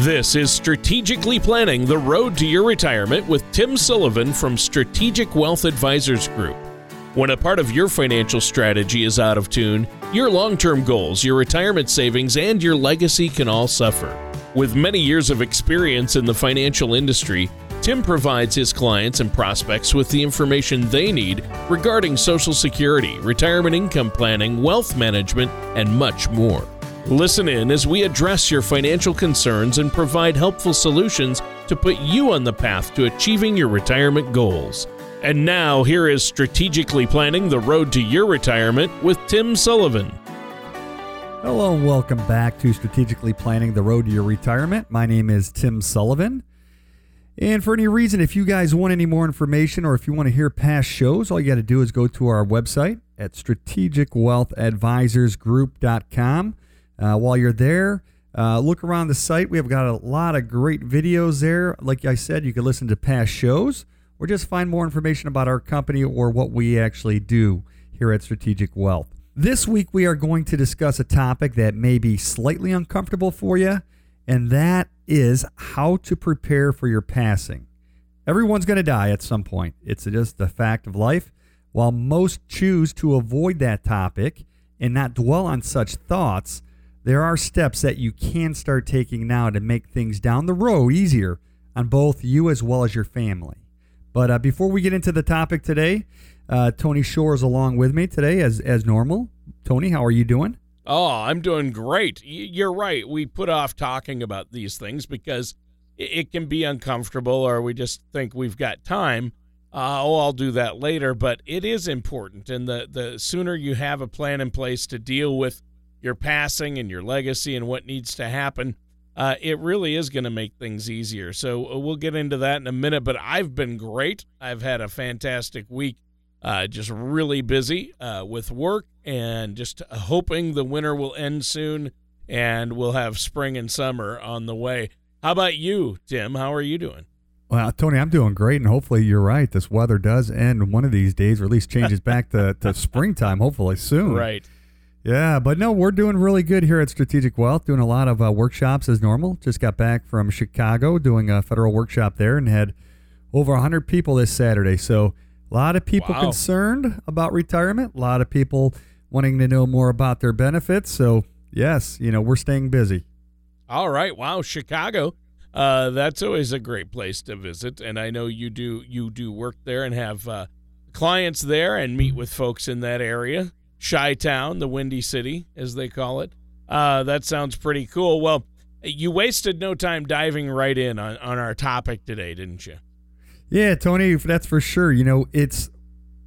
This is Strategically Planning the Road to Your Retirement with Tim Sullivan from Strategic Wealth Advisors Group. When a part of your financial strategy is out of tune, your long term goals, your retirement savings, and your legacy can all suffer. With many years of experience in the financial industry, Tim provides his clients and prospects with the information they need regarding Social Security, retirement income planning, wealth management, and much more. Listen in as we address your financial concerns and provide helpful solutions to put you on the path to achieving your retirement goals. And now, here is Strategically Planning the Road to Your Retirement with Tim Sullivan. Hello, and welcome back to Strategically Planning the Road to Your Retirement. My name is Tim Sullivan. And for any reason, if you guys want any more information or if you want to hear past shows, all you got to do is go to our website at strategicwealthadvisorsgroup.com. Uh, while you're there, uh, look around the site. We have got a lot of great videos there. Like I said, you can listen to past shows or just find more information about our company or what we actually do here at Strategic Wealth. This week, we are going to discuss a topic that may be slightly uncomfortable for you, and that is how to prepare for your passing. Everyone's going to die at some point. It's just a fact of life. While most choose to avoid that topic and not dwell on such thoughts, there are steps that you can start taking now to make things down the road easier on both you as well as your family. But uh, before we get into the topic today, uh, Tony Shore is along with me today as as normal. Tony, how are you doing? Oh, I'm doing great. You're right. We put off talking about these things because it can be uncomfortable, or we just think we've got time. Uh, oh, I'll do that later. But it is important, and the the sooner you have a plan in place to deal with your passing and your legacy and what needs to happen, uh, it really is going to make things easier. So uh, we'll get into that in a minute. But I've been great. I've had a fantastic week. Uh, just really busy uh, with work and just hoping the winter will end soon and we'll have spring and summer on the way. How about you, Tim? How are you doing? Well, Tony, I'm doing great, and hopefully you're right. This weather does end one of these days, or at least changes back to, to springtime, hopefully soon. Right. Yeah, but no, we're doing really good here at Strategic Wealth, doing a lot of uh, workshops as normal. Just got back from Chicago doing a federal workshop there and had over 100 people this Saturday. So a lot of people wow. concerned about retirement, a lot of people wanting to know more about their benefits. So, yes, you know, we're staying busy. All right. Wow, Chicago. Uh, that's always a great place to visit, and I know you do you do work there and have uh, clients there and meet with folks in that area. Chi Town, the Windy City, as they call it. Uh, that sounds pretty cool. Well, you wasted no time diving right in on, on our topic today, didn't you? Yeah, Tony, that's for sure. You know, it's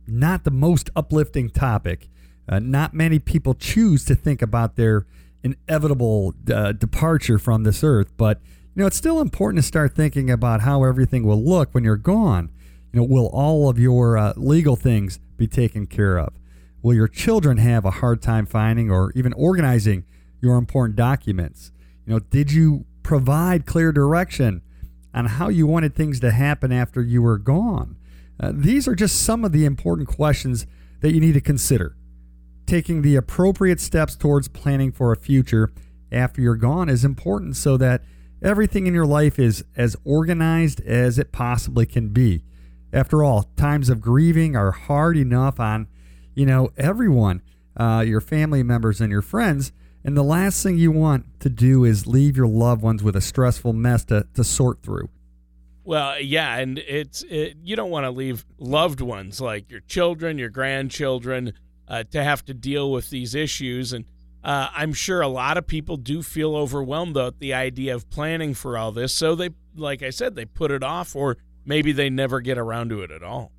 not the most uplifting topic. Uh, not many people choose to think about their inevitable uh, departure from this earth, but you know, it's still important to start thinking about how everything will look when you're gone. You know, will all of your uh, legal things be taken care of? Will your children have a hard time finding or even organizing your important documents? You know, did you provide clear direction on how you wanted things to happen after you were gone? Uh, these are just some of the important questions that you need to consider. Taking the appropriate steps towards planning for a future after you're gone is important so that everything in your life is as organized as it possibly can be. After all, times of grieving are hard enough on you know, everyone, uh, your family members and your friends. And the last thing you want to do is leave your loved ones with a stressful mess to, to sort through. Well, yeah, and it's it, you don't want to leave loved ones like your children, your grandchildren, uh, to have to deal with these issues. And uh, I'm sure a lot of people do feel overwhelmed though at the idea of planning for all this. So they, like I said, they put it off, or maybe they never get around to it at all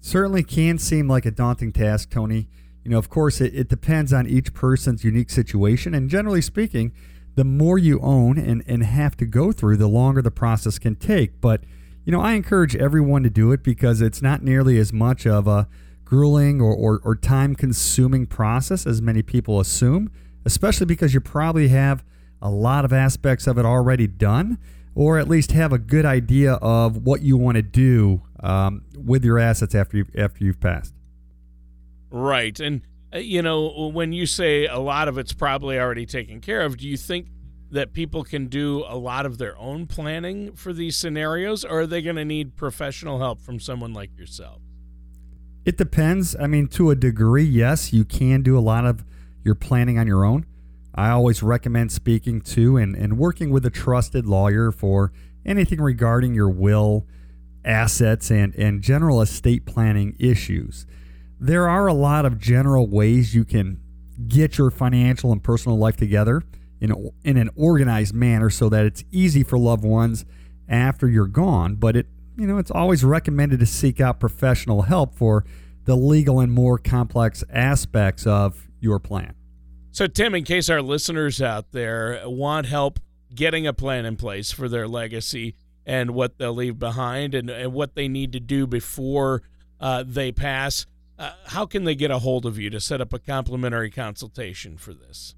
certainly can seem like a daunting task, Tony. You know, of course, it, it depends on each person's unique situation. And generally speaking, the more you own and, and have to go through, the longer the process can take. But, you know, I encourage everyone to do it because it's not nearly as much of a grueling or, or, or time consuming process as many people assume, especially because you probably have a lot of aspects of it already done or at least have a good idea of what you want to do um, with your assets after you after you've passed. Right, and uh, you know when you say a lot of it's probably already taken care of, do you think that people can do a lot of their own planning for these scenarios, or are they going to need professional help from someone like yourself? It depends. I mean, to a degree, yes, you can do a lot of your planning on your own. I always recommend speaking to and, and working with a trusted lawyer for anything regarding your will, assets, and, and general estate planning issues. There are a lot of general ways you can get your financial and personal life together in, in an organized manner so that it's easy for loved ones after you're gone, but it you know, it's always recommended to seek out professional help for the legal and more complex aspects of your plan. So, Tim, in case our listeners out there want help getting a plan in place for their legacy and what they'll leave behind and, and what they need to do before uh, they pass, uh, how can they get a hold of you to set up a complimentary consultation for this?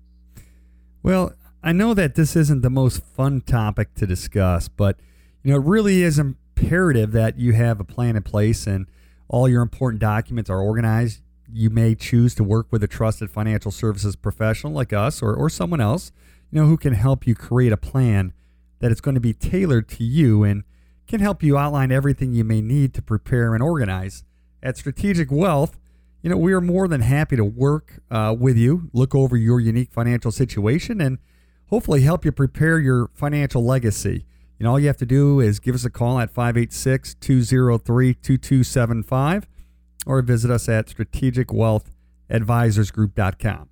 Well, I know that this isn't the most fun topic to discuss, but you know, it really is imperative that you have a plan in place and all your important documents are organized. You may choose to work with a trusted financial services professional like us or, or someone else, you know, who can help you create a plan that is going to be tailored to you and can help you outline everything you may need to prepare and organize. At Strategic Wealth, you know, we are more than happy to work uh, with you, look over your unique financial situation, and hopefully help you prepare your financial legacy. Know, all you have to do is give us a call at 586 203 2275 or visit us at strategicwealthadvisorsgroup.com.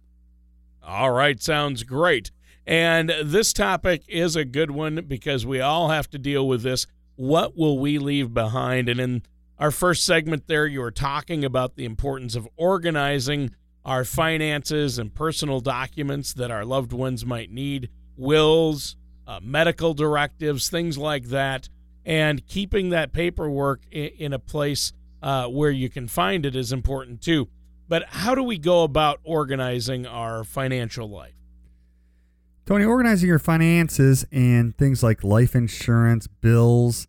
All right, sounds great. And this topic is a good one because we all have to deal with this. What will we leave behind? And in our first segment, there, you were talking about the importance of organizing our finances and personal documents that our loved ones might need wills, uh, medical directives, things like that, and keeping that paperwork in, in a place uh, where you can find it is important too. But how do we go about organizing our financial life? Tony, organizing your finances and things like life insurance, bills,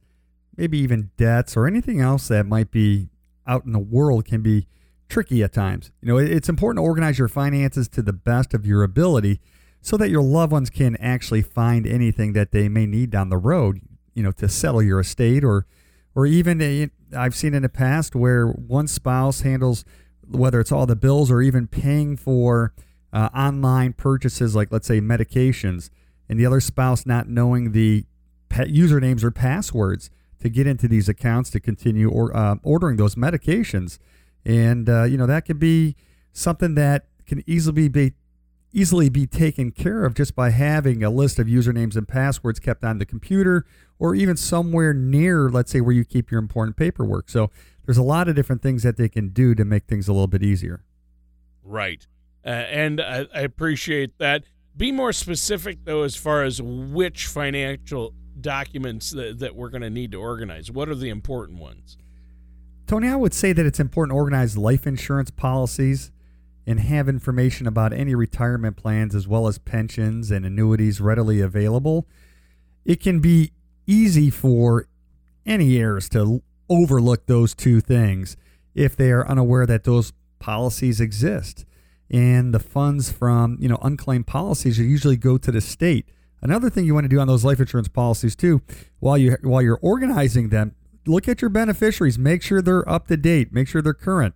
maybe even debts, or anything else that might be out in the world can be tricky at times. You know, it's important to organize your finances to the best of your ability so that your loved ones can actually find anything that they may need down the road, you know, to settle your estate or or even a, I've seen in the past where one spouse handles whether it's all the bills or even paying for uh, online purchases like let's say medications and the other spouse not knowing the usernames or passwords to get into these accounts to continue or uh, ordering those medications. And uh, you know that could be something that can easily be easily be taken care of just by having a list of usernames and passwords kept on the computer or even somewhere near, let's say, where you keep your important paperwork. So there's a lot of different things that they can do to make things a little bit easier. Right. Uh, and I, I appreciate that. Be more specific, though, as far as which financial documents that, that we're going to need to organize. What are the important ones? Tony, I would say that it's important to organize life insurance policies and have information about any retirement plans as well as pensions and annuities readily available, it can be easy for any heirs to overlook those two things if they are unaware that those policies exist. And the funds from, you know, unclaimed policies usually go to the state. Another thing you want to do on those life insurance policies too, while you while you're organizing them, look at your beneficiaries, make sure they're up to date, make sure they're current.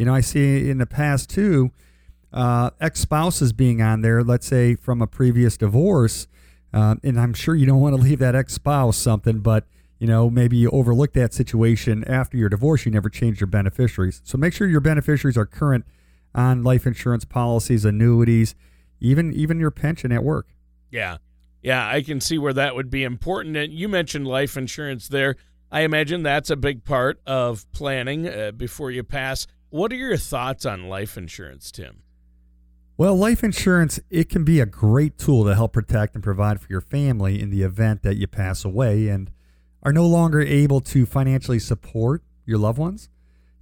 You know, I see in the past too, uh, ex spouses being on there, let's say from a previous divorce. Uh, and I'm sure you don't want to leave that ex spouse something, but you know, maybe you overlook that situation after your divorce, you never changed your beneficiaries. So make sure your beneficiaries are current on life insurance policies, annuities, even even your pension at work. Yeah. Yeah, I can see where that would be important. And you mentioned life insurance there. I imagine that's a big part of planning uh, before you pass. What are your thoughts on life insurance, Tim? Well, life insurance, it can be a great tool to help protect and provide for your family in the event that you pass away and are no longer able to financially support your loved ones.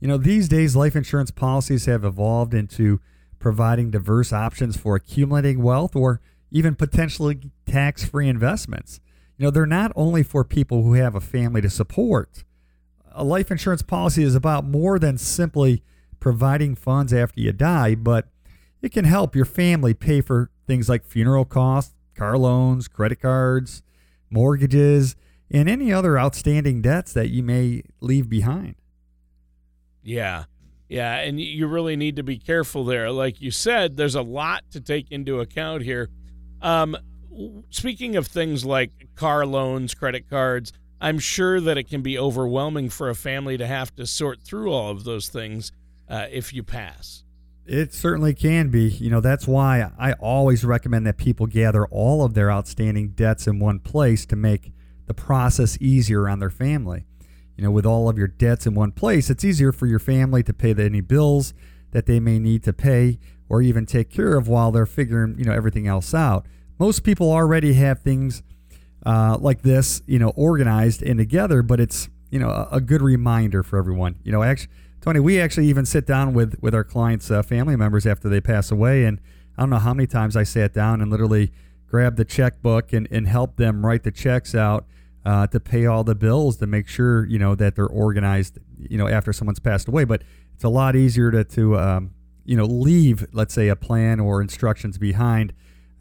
You know, these days, life insurance policies have evolved into providing diverse options for accumulating wealth or even potentially tax free investments. You know, they're not only for people who have a family to support. A life insurance policy is about more than simply providing funds after you die, but it can help your family pay for things like funeral costs, car loans, credit cards, mortgages, and any other outstanding debts that you may leave behind. Yeah. Yeah, and you really need to be careful there. Like you said, there's a lot to take into account here. Um, speaking of things like car loans, credit cards, I'm sure that it can be overwhelming for a family to have to sort through all of those things uh, if you pass. It certainly can be. You know, that's why I always recommend that people gather all of their outstanding debts in one place to make the process easier on their family. You know, with all of your debts in one place, it's easier for your family to pay any bills that they may need to pay or even take care of while they're figuring, you know, everything else out. Most people already have things uh, like this, you know, organized and together, but it's, you know, a, a good reminder for everyone. You know, actually Tony, we actually even sit down with with our clients' uh, family members after they pass away, and I don't know how many times I sat down and literally grabbed the checkbook and and helped them write the checks out uh, to pay all the bills to make sure you know that they're organized. You know, after someone's passed away, but it's a lot easier to to um, you know leave, let's say, a plan or instructions behind,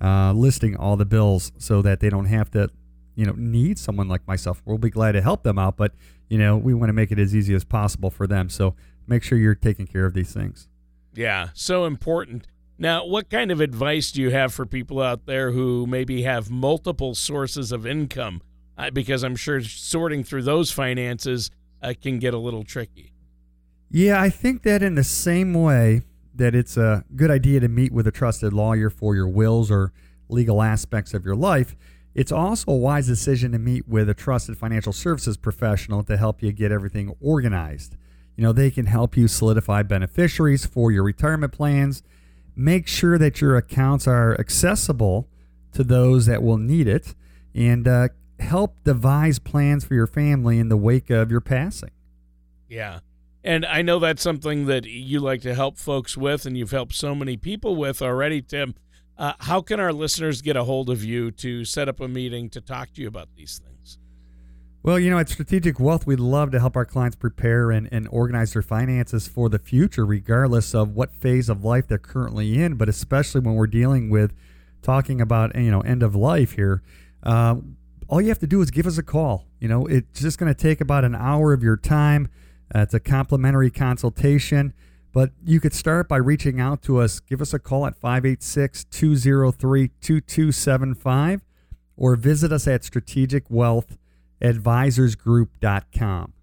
uh, listing all the bills so that they don't have to you know need someone like myself. We'll be glad to help them out, but you know, we want to make it as easy as possible for them. So make sure you're taking care of these things. Yeah, so important. Now, what kind of advice do you have for people out there who maybe have multiple sources of income? Uh, because I'm sure sorting through those finances uh, can get a little tricky. Yeah, I think that in the same way that it's a good idea to meet with a trusted lawyer for your wills or legal aspects of your life, it's also a wise decision to meet with a trusted financial services professional to help you get everything organized. You know, they can help you solidify beneficiaries for your retirement plans, make sure that your accounts are accessible to those that will need it, and uh, help devise plans for your family in the wake of your passing. Yeah. And I know that's something that you like to help folks with, and you've helped so many people with already, Tim. Uh, how can our listeners get a hold of you to set up a meeting to talk to you about these things? Well, you know, at Strategic Wealth, we'd love to help our clients prepare and, and organize their finances for the future, regardless of what phase of life they're currently in, but especially when we're dealing with talking about, you know, end of life here. Uh, all you have to do is give us a call. You know, it's just going to take about an hour of your time. Uh, it's a complimentary consultation. But you could start by reaching out to us. Give us a call at 586 203 2275 or visit us at strategicwealthadvisorsgroup.com.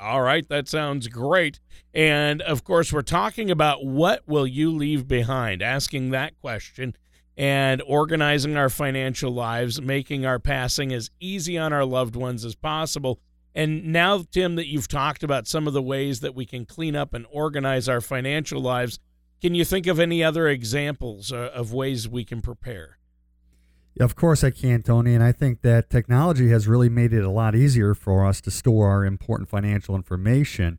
All right, that sounds great. And of course, we're talking about what will you leave behind, asking that question and organizing our financial lives, making our passing as easy on our loved ones as possible. And now, Tim, that you've talked about some of the ways that we can clean up and organize our financial lives, can you think of any other examples uh, of ways we can prepare? Of course, I can, Tony. And I think that technology has really made it a lot easier for us to store our important financial information.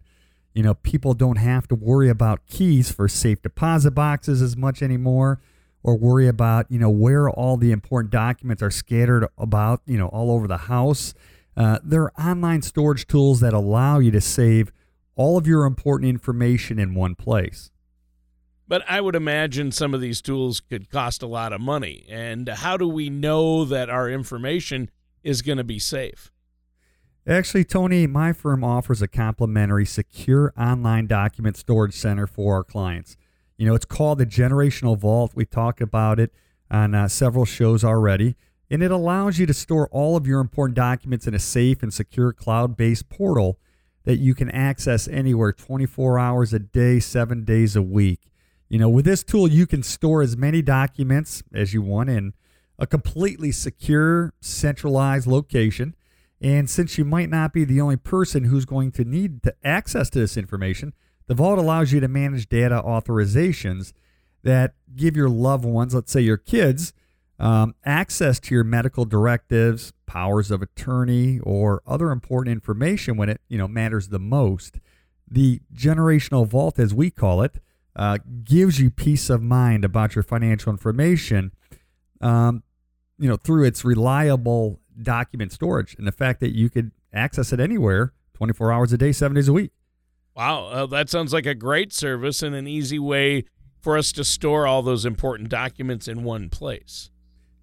You know, people don't have to worry about keys for safe deposit boxes as much anymore or worry about, you know, where all the important documents are scattered about, you know, all over the house. Uh, there are online storage tools that allow you to save all of your important information in one place. But I would imagine some of these tools could cost a lot of money. And how do we know that our information is going to be safe? Actually, Tony, my firm offers a complimentary secure online document storage center for our clients. You know, it's called the Generational Vault. We talked about it on uh, several shows already and it allows you to store all of your important documents in a safe and secure cloud based portal that you can access anywhere 24 hours a day, seven days a week. You know, with this tool, you can store as many documents as you want in a completely secure, centralized location. And since you might not be the only person who's going to need to access to this information, the Vault allows you to manage data authorizations that give your loved ones, let's say your kids, um, access to your medical directives, powers of attorney, or other important information when it you know matters the most. The generational vault, as we call it, uh, gives you peace of mind about your financial information. Um, you know through its reliable document storage and the fact that you could access it anywhere, 24 hours a day, seven days a week. Wow, uh, that sounds like a great service and an easy way for us to store all those important documents in one place.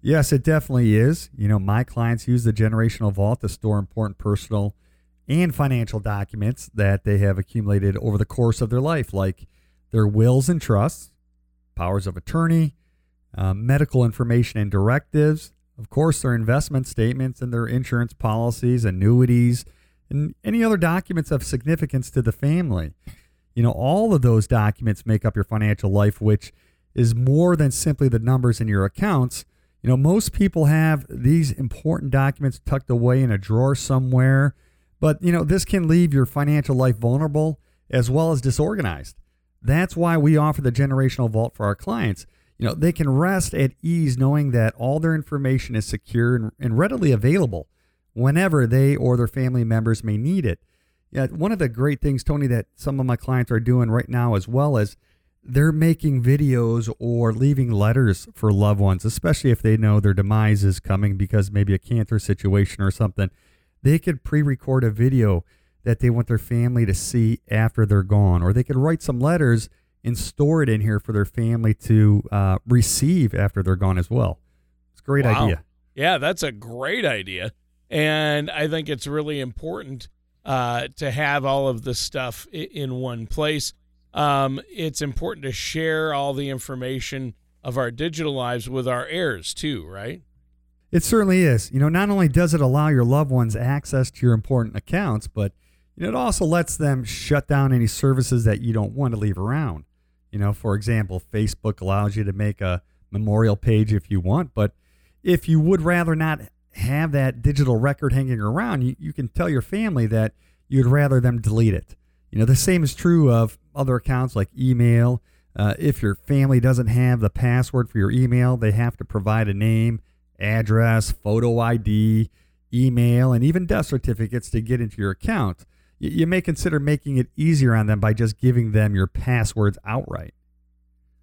Yes, it definitely is. You know, my clients use the generational vault to store important personal and financial documents that they have accumulated over the course of their life, like their wills and trusts, powers of attorney, uh, medical information and directives, of course, their investment statements and their insurance policies, annuities, and any other documents of significance to the family. You know, all of those documents make up your financial life, which is more than simply the numbers in your accounts. You know, most people have these important documents tucked away in a drawer somewhere, but, you know, this can leave your financial life vulnerable as well as disorganized. That's why we offer the generational vault for our clients. You know, they can rest at ease knowing that all their information is secure and, and readily available whenever they or their family members may need it. Yeah, one of the great things, Tony, that some of my clients are doing right now as well as they're making videos or leaving letters for loved ones, especially if they know their demise is coming because maybe a cancer situation or something. They could pre record a video that they want their family to see after they're gone, or they could write some letters and store it in here for their family to uh, receive after they're gone as well. It's a great wow. idea. Yeah, that's a great idea. And I think it's really important uh, to have all of this stuff in one place. Um, it's important to share all the information of our digital lives with our heirs too, right? It certainly is. You know, not only does it allow your loved ones access to your important accounts, but you know, it also lets them shut down any services that you don't want to leave around. You know, for example, Facebook allows you to make a memorial page if you want, but if you would rather not have that digital record hanging around, you, you can tell your family that you'd rather them delete it. You know, the same is true of other accounts like email. Uh, if your family doesn't have the password for your email, they have to provide a name, address, photo ID, email, and even death certificates to get into your account. You, you may consider making it easier on them by just giving them your passwords outright.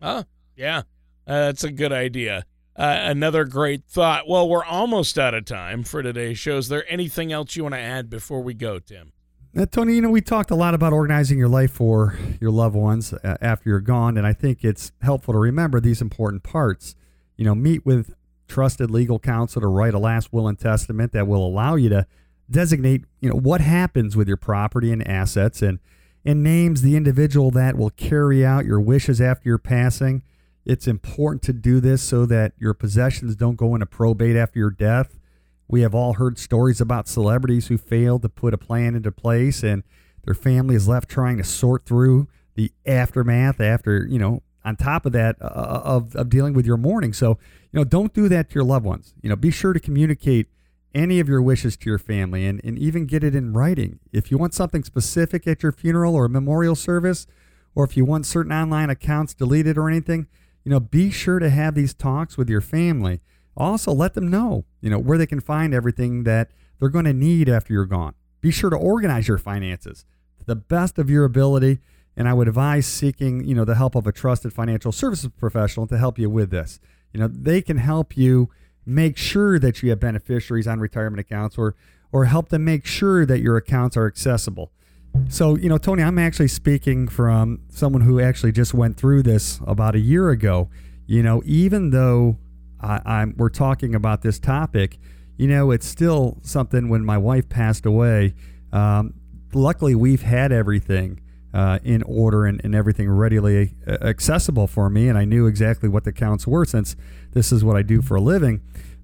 Oh, yeah, uh, that's a good idea. Uh, another great thought. Well, we're almost out of time for today's show. Is there anything else you want to add before we go, Tim? Uh, Tony, you know, we talked a lot about organizing your life for your loved ones uh, after you're gone, and I think it's helpful to remember these important parts. You know, meet with trusted legal counsel to write a last will and testament that will allow you to designate, you know, what happens with your property and assets and and names the individual that will carry out your wishes after your passing it's important to do this so that your possessions don't go into probate after your death. We have all heard stories about celebrities who failed to put a plan into place and their family is left trying to sort through the aftermath after, you know, on top of that uh, uh, of, of dealing with your mourning. So, you know, don't do that to your loved ones. You know, be sure to communicate any of your wishes to your family and, and even get it in writing. If you want something specific at your funeral or memorial service, or if you want certain online accounts deleted or anything, you know, be sure to have these talks with your family. Also, let them know, you know, where they can find everything that they're going to need after you're gone. Be sure to organize your finances to the best of your ability. And I would advise seeking, you know, the help of a trusted financial services professional to help you with this. You know, they can help you make sure that you have beneficiaries on retirement accounts or or help them make sure that your accounts are accessible. So, you know, Tony, I'm actually speaking from someone who actually just went through this about a year ago. You know, even though I, we're talking about this topic, you know, it's still something when my wife passed away. Um, luckily, we've had everything uh, in order and, and everything readily accessible for me, and I knew exactly what the counts were since this is what I do for a living.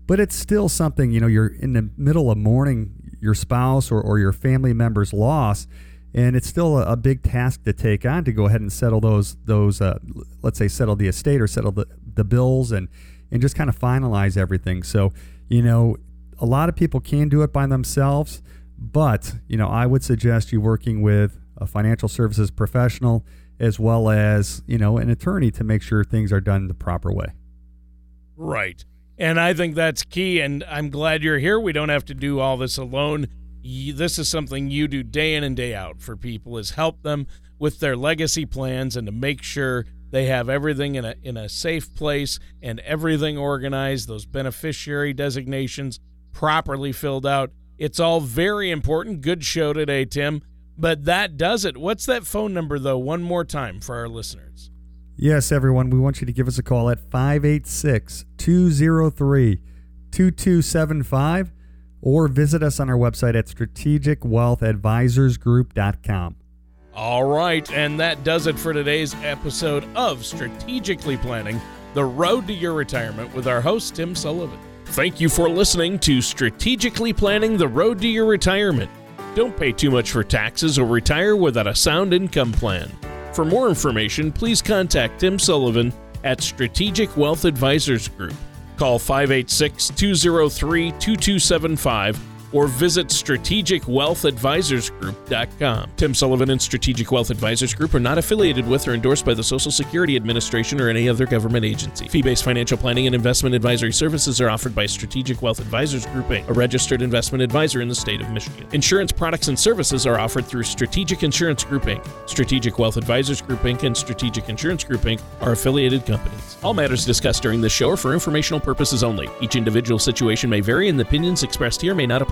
But it's still something, you know, you're in the middle of mourning your spouse or, or your family member's loss and it's still a, a, big task to take on to go ahead and settle those those uh, let's say settle the estate or settle the, the bills and and just kind of finalize everything. So you know a lot of people can do it by themselves but you know i would suggest you working with a financial services professional as well as you know an attorney to make sure things are done the proper way. Right. And i think that's key and i'm glad you're here. We don't have to do all this alone. This is something you do day in and day out for people is help them with their legacy plans and to make sure they have everything in a in a safe place and everything organized. Those beneficiary designations properly filled out. It's all very important. Good show today tim. But that does it. What's that phone number though one more time for our listeners? Yes, everyone, we want you to give us a call at 586 203 2275 or visit us on our website at strategicwealthadvisorsgroup.com. All right, and that does it for today's episode of Strategically Planning the Road to Your Retirement with our host, Tim Sullivan. Thank you for listening to Strategically Planning the Road to Your Retirement. Don't pay too much for taxes or retire without a sound income plan. For more information, please contact Tim Sullivan at Strategic Wealth Advisors Group. Call 586 203 2275 or visit strategicwealthadvisorsgroup.com. Tim Sullivan and Strategic Wealth Advisors Group are not affiliated with or endorsed by the Social Security Administration or any other government agency. Fee-based financial planning and investment advisory services are offered by Strategic Wealth Advisors Group Inc., a registered investment advisor in the state of Michigan. Insurance products and services are offered through Strategic Insurance Group Inc. Strategic Wealth Advisors Group Inc. and Strategic Insurance Group Inc. are affiliated companies. All matters discussed during this show are for informational purposes only. Each individual situation may vary and the opinions expressed here may not